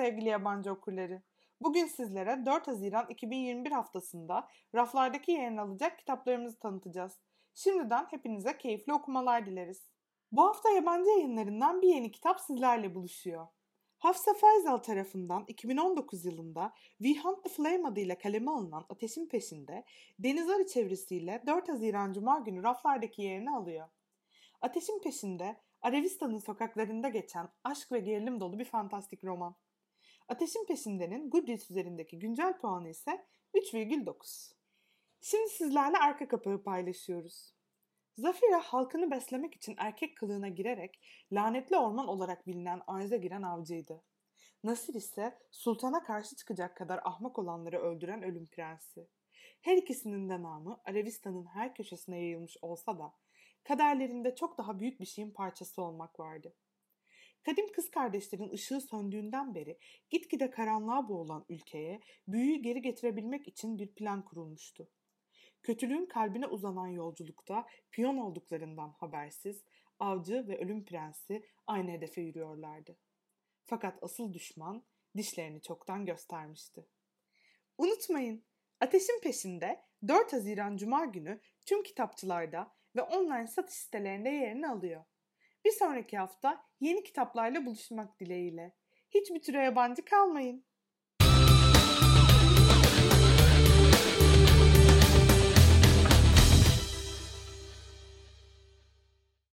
sevgili yabancı okurları. Bugün sizlere 4 Haziran 2021 haftasında raflardaki yerini alacak kitaplarımızı tanıtacağız. Şimdiden hepinize keyifli okumalar dileriz. Bu hafta yabancı yayınlarından bir yeni kitap sizlerle buluşuyor. Hafsa Faizal tarafından 2019 yılında We Hunt the Flame adıyla kaleme alınan Ateşin Peşinde, Deniz Arı çevresiyle 4 Haziran Cuma günü raflardaki yerini alıyor. Ateşin Peşinde, Arabistan'ın sokaklarında geçen aşk ve gerilim dolu bir fantastik roman. Ateşin Peşinde'nin Goodreads üzerindeki güncel puanı ise 3,9. Şimdi sizlerle arka kapağı paylaşıyoruz. Zafira halkını beslemek için erkek kılığına girerek lanetli orman olarak bilinen arıza giren avcıydı. Nasir ise sultana karşı çıkacak kadar ahmak olanları öldüren ölüm prensi. Her ikisinin de namı Arabistan'ın her köşesine yayılmış olsa da kaderlerinde çok daha büyük bir şeyin parçası olmak vardı. Kadim kız kardeşlerin ışığı söndüğünden beri gitgide karanlığa boğulan ülkeye büyüyü geri getirebilmek için bir plan kurulmuştu. Kötülüğün kalbine uzanan yolculukta piyon olduklarından habersiz avcı ve ölüm prensi aynı hedefe yürüyorlardı. Fakat asıl düşman dişlerini çoktan göstermişti. Unutmayın, Ateşin Peşinde 4 Haziran Cuma günü tüm kitapçılarda ve online satış sitelerinde yerini alıyor. Bir sonraki hafta yeni kitaplarla buluşmak dileğiyle. Hiçbir türe yabancı kalmayın.